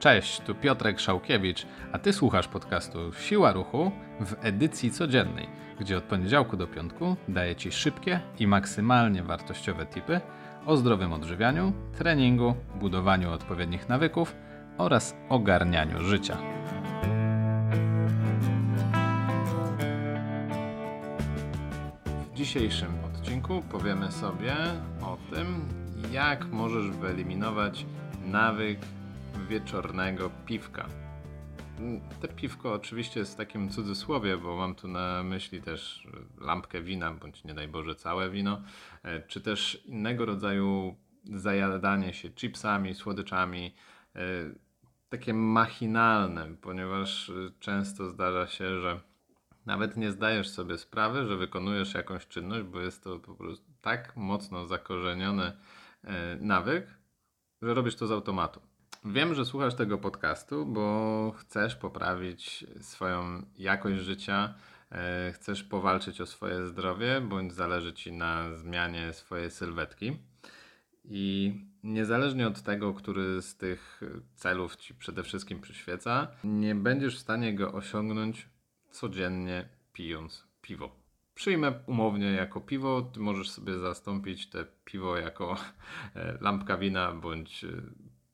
Cześć, tu Piotrek Szałkiewicz, a ty słuchasz podcastu Siła Ruchu w edycji codziennej, gdzie od poniedziałku do piątku daję ci szybkie i maksymalnie wartościowe tipy o zdrowym odżywianiu, treningu, budowaniu odpowiednich nawyków oraz ogarnianiu życia. W dzisiejszym odcinku powiemy sobie o tym, jak możesz wyeliminować nawyk wieczornego piwka. Te piwko oczywiście jest w takim cudzysłowie, bo mam tu na myśli też lampkę wina, bądź nie daj Boże całe wino, e, czy też innego rodzaju zajadanie się chipsami, słodyczami, e, takie machinalne, ponieważ e, często zdarza się, że nawet nie zdajesz sobie sprawy, że wykonujesz jakąś czynność, bo jest to po prostu tak mocno zakorzeniony nawyk, że robisz to z automatu. Wiem, że słuchasz tego podcastu, bo chcesz poprawić swoją jakość życia, e, chcesz powalczyć o swoje zdrowie, bądź zależy ci na zmianie swojej sylwetki. I niezależnie od tego, który z tych celów ci przede wszystkim przyświeca, nie będziesz w stanie go osiągnąć codziennie pijąc piwo. Przyjmę umownie jako piwo, ty możesz sobie zastąpić te piwo jako e, lampka wina bądź e,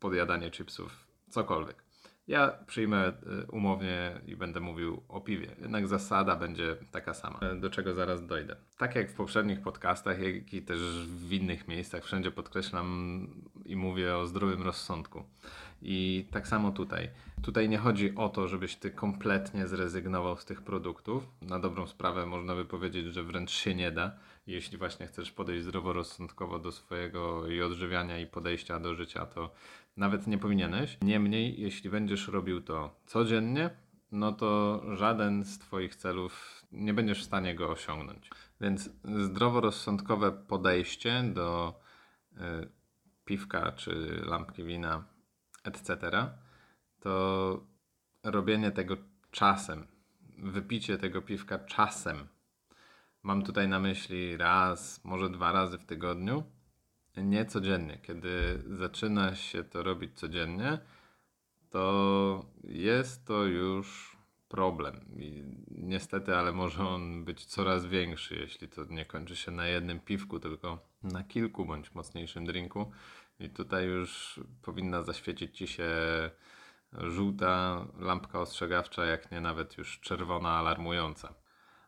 podjadanie chipsów, cokolwiek. Ja przyjmę y, umownie i będę mówił o piwie. Jednak zasada będzie taka sama, do czego zaraz dojdę. Tak jak w poprzednich podcastach, jak i też w innych miejscach, wszędzie podkreślam i mówię o zdrowym rozsądku. I tak samo tutaj. Tutaj nie chodzi o to, żebyś ty kompletnie zrezygnował z tych produktów. Na dobrą sprawę można by powiedzieć, że wręcz się nie da, jeśli właśnie chcesz podejść zdroworozsądkowo do swojego i odżywiania i podejścia do życia, to nawet nie powinieneś. Niemniej, jeśli będziesz robił to codziennie, no to żaden z Twoich celów nie będziesz w stanie go osiągnąć. Więc zdroworozsądkowe podejście do y, piwka czy lampki wina, etc., to robienie tego czasem, wypicie tego piwka czasem. Mam tutaj na myśli raz, może dwa razy w tygodniu nie codziennie. Kiedy zaczyna się to robić codziennie, to jest to już problem. I niestety, ale może on być coraz większy, jeśli to nie kończy się na jednym piwku, tylko na kilku bądź mocniejszym drinku. I tutaj już powinna zaświecić ci się żółta lampka ostrzegawcza, jak nie nawet już czerwona alarmująca.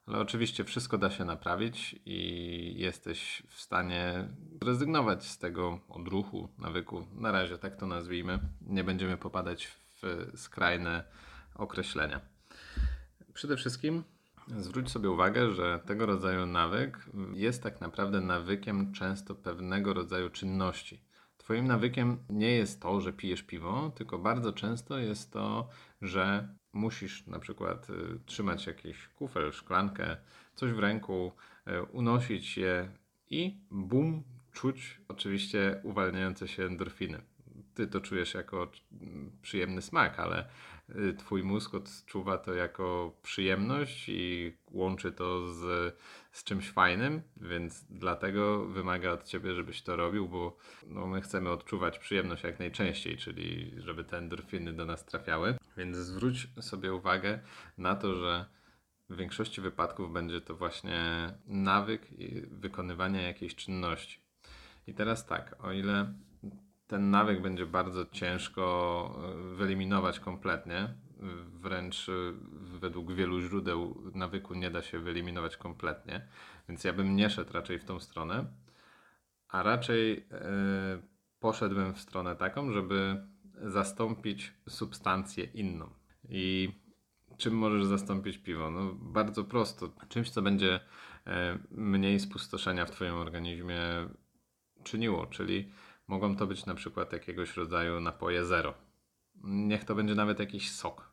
Ale oczywiście wszystko da się naprawić i jesteś w stanie zrezygnować z tego odruchu, nawyku. Na razie tak to nazwijmy. Nie będziemy popadać w skrajne określenia. Przede wszystkim zwróć sobie uwagę, że tego rodzaju nawyk jest tak naprawdę nawykiem często pewnego rodzaju czynności. Twoim nawykiem nie jest to, że pijesz piwo, tylko bardzo często jest to, że musisz na przykład y, trzymać jakiś kufel, szklankę, coś w ręku, y, unosić je i bum, czuć oczywiście uwalniające się endorfiny. Ty to czujesz jako przyjemny smak, ale twój mózg odczuwa to jako przyjemność i łączy to z, z czymś fajnym, więc dlatego wymaga od ciebie, żebyś to robił, bo no, my chcemy odczuwać przyjemność jak najczęściej, czyli żeby te endorfiny do nas trafiały. Więc zwróć sobie uwagę na to, że w większości wypadków będzie to właśnie nawyk wykonywania jakiejś czynności. I teraz tak, o ile ten nawyk będzie bardzo ciężko e, wyeliminować kompletnie, wręcz e, według wielu źródeł nawyku nie da się wyeliminować kompletnie, więc ja bym nie szedł raczej w tą stronę, a raczej yy, poszedłbym w stronę taką, żeby zastąpić substancję inną. I czym możesz zastąpić piwo? No bardzo prosto. Czymś, co będzie mniej spustoszenia w Twoim organizmie czyniło, czyli mogą to być na przykład jakiegoś rodzaju napoje zero. Niech to będzie nawet jakiś sok,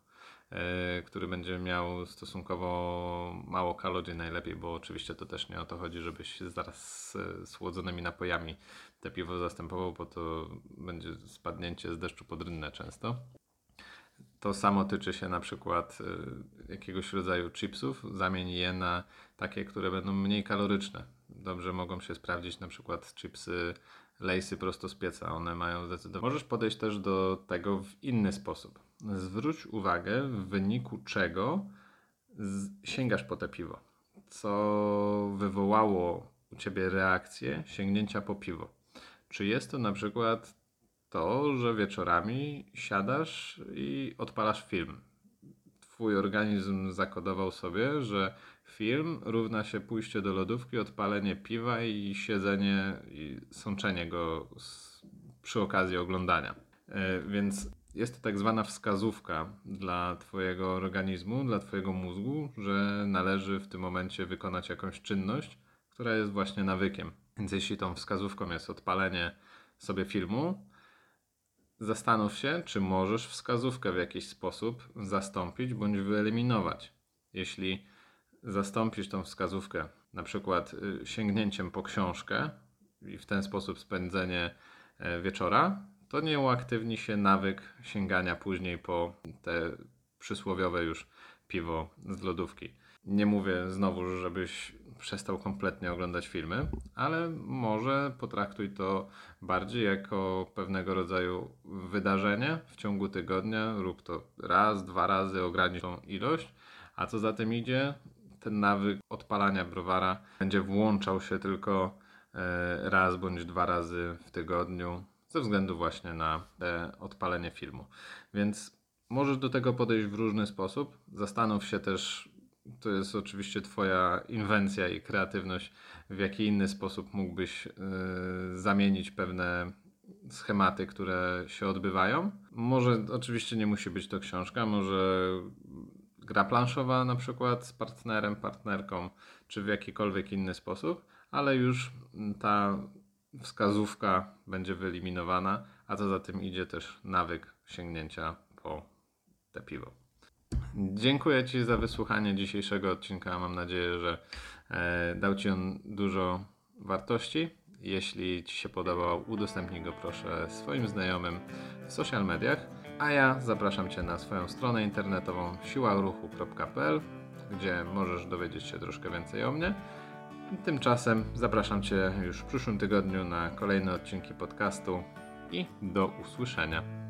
e, który będzie miał stosunkowo mało kalorii najlepiej, bo oczywiście to też nie o to chodzi, żebyś zaraz z słodzonymi napojami te piwo zastępował, bo to będzie spadnięcie z deszczu pod rynnę często. To samo tyczy się na przykład y, jakiegoś rodzaju chipsów. Zamień je na takie, które będą mniej kaloryczne. Dobrze mogą się sprawdzić na przykład chipsy lejsy prosto z pieca. One mają zdecydowanie. Możesz podejść też do tego w inny sposób. Zwróć uwagę, w wyniku czego sięgasz po te piwo. Co wywołało u ciebie reakcję sięgnięcia po piwo. Czy jest to na przykład to, że wieczorami siadasz i odpalasz film. Twój organizm zakodował sobie, że film równa się pójście do lodówki, odpalenie piwa i siedzenie i sączenie go z, przy okazji oglądania. E, więc jest to tak zwana wskazówka dla Twojego organizmu, dla Twojego mózgu, że należy w tym momencie wykonać jakąś czynność, która jest właśnie nawykiem. Więc jeśli tą wskazówką jest odpalenie sobie filmu, zastanów się, czy możesz wskazówkę w jakiś sposób zastąpić bądź wyeliminować. Jeśli zastąpisz tą wskazówkę na przykład y, sięgnięciem po książkę i w ten sposób spędzenie e, wieczora, to nie uaktywni się nawyk sięgania później po te przysłowiowe już piwo z lodówki. Nie mówię znowu, żebyś przestał kompletnie oglądać filmy, ale może potraktuj to bardziej jako pewnego rodzaju wydarzenie w ciągu tygodnia. Rób to raz, dwa razy, ogranicz tą ilość, a co za tym idzie, ten nawyk odpalania browara będzie włączał się tylko e, raz bądź dwa razy w tygodniu ze względu właśnie na odpalenie filmu. Więc możesz do tego podejść w różny sposób. Zastanów się też, to jest oczywiście Twoja inwencja i kreatywność, w jaki inny sposób mógłbyś yy, zamienić pewne schematy, które się odbywają. Może oczywiście nie musi być to książka, może gra planszowa na przykład z partnerem, partnerką, czy w jakikolwiek inny sposób, ale już ta wskazówka będzie wyeliminowana, a co za tym idzie też nawyk sięgnięcia po te piwo. Dziękuję Ci za wysłuchanie dzisiejszego odcinka. Mam nadzieję, że e, dał Ci on dużo wartości. Jeśli Ci się podobał, udostępnij go proszę swoim znajomym w social mediach. A ja zapraszam Cię na swoją stronę internetową siłaruchu.pl, gdzie możesz dowiedzieć się troszkę więcej o mnie. Tymczasem zapraszam Cię już w przyszłym tygodniu na kolejne odcinki podcastu i do usłyszenia.